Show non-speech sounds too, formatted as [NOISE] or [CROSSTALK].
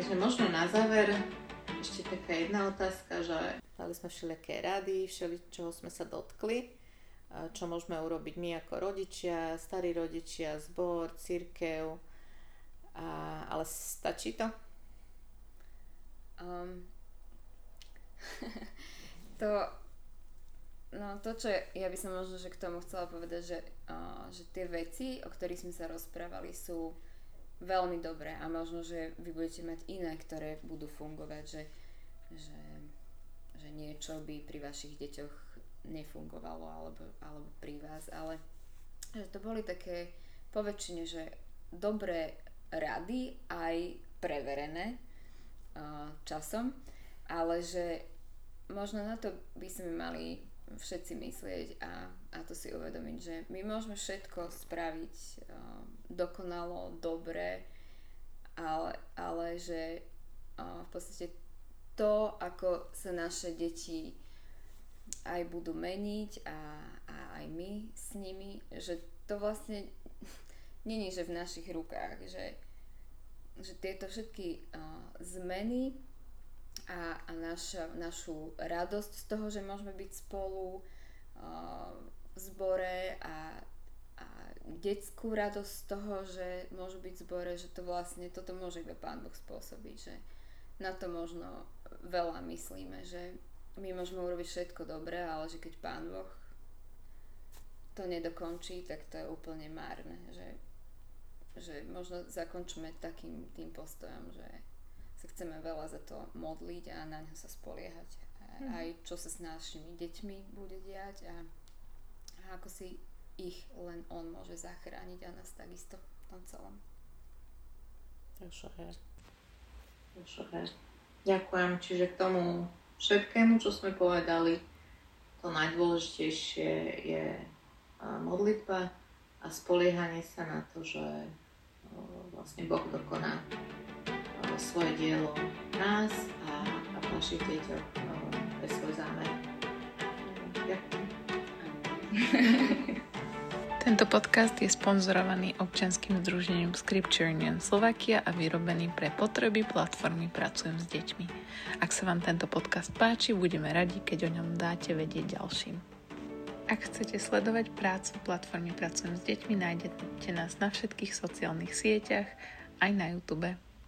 Takže možno na záver ešte taká jedna otázka, že dali sme všelijaké rady, všeli, čoho sme sa dotkli, čo môžeme urobiť my ako rodičia, starí rodičia, zbor, církev, a, ale stačí to? Um, [LAUGHS] to, no to, čo ja by som možno že k tomu chcela povedať, že, uh, že tie veci, o ktorých sme sa rozprávali, sú veľmi dobré a možno, že vy budete mať iné, ktoré budú fungovať, že, že, že niečo by pri vašich deťoch nefungovalo alebo, alebo pri vás, ale že to boli také poväčšine, že dobré rady aj preverené uh, časom, ale že možno na to by sme mali všetci myslieť a, a to si uvedomiť, že my môžeme všetko spraviť uh, dokonalo, dobre, ale, ale že uh, v podstate to, ako sa naše deti aj budú meniť a, a aj my s nimi, že to vlastne [LAUGHS] není, že v našich rukách, že, že tieto všetky uh, zmeny a, a naša, našu radosť z toho, že môžeme byť spolu uh, v zbore a, a detskú radosť z toho, že môžu byť v zbore, že to vlastne, toto môže iba Pán Boh spôsobiť, že na to možno veľa myslíme, že my môžeme urobiť všetko dobré, ale že keď Pán Boh to nedokončí, tak to je úplne márne, že, že možno zakončíme takým tým postojom, že sa chceme veľa za to modliť a na ňo sa spoliehať. Mm. Aj čo sa s našimi deťmi bude diať a, a ako si ich len on môže zachrániť a nás takisto v tom celom. Ďakujem. Čiže k tomu všetkému, čo sme povedali, to najdôležitejšie je modlitba a spoliehanie sa na to, že vlastne Boh dokoná svoje dielo nás a, a v našich deťoch pre svoj zámer. Tento podcast je sponzorovaný občanským združením Scripture Union Slovakia a vyrobený pre potreby platformy Pracujem s deťmi. Ak sa vám tento podcast páči, budeme radi, keď o ňom dáte vedieť ďalším. Ak chcete sledovať prácu platformy Pracujem s deťmi, nájdete nás na všetkých sociálnych sieťach, aj na YouTube.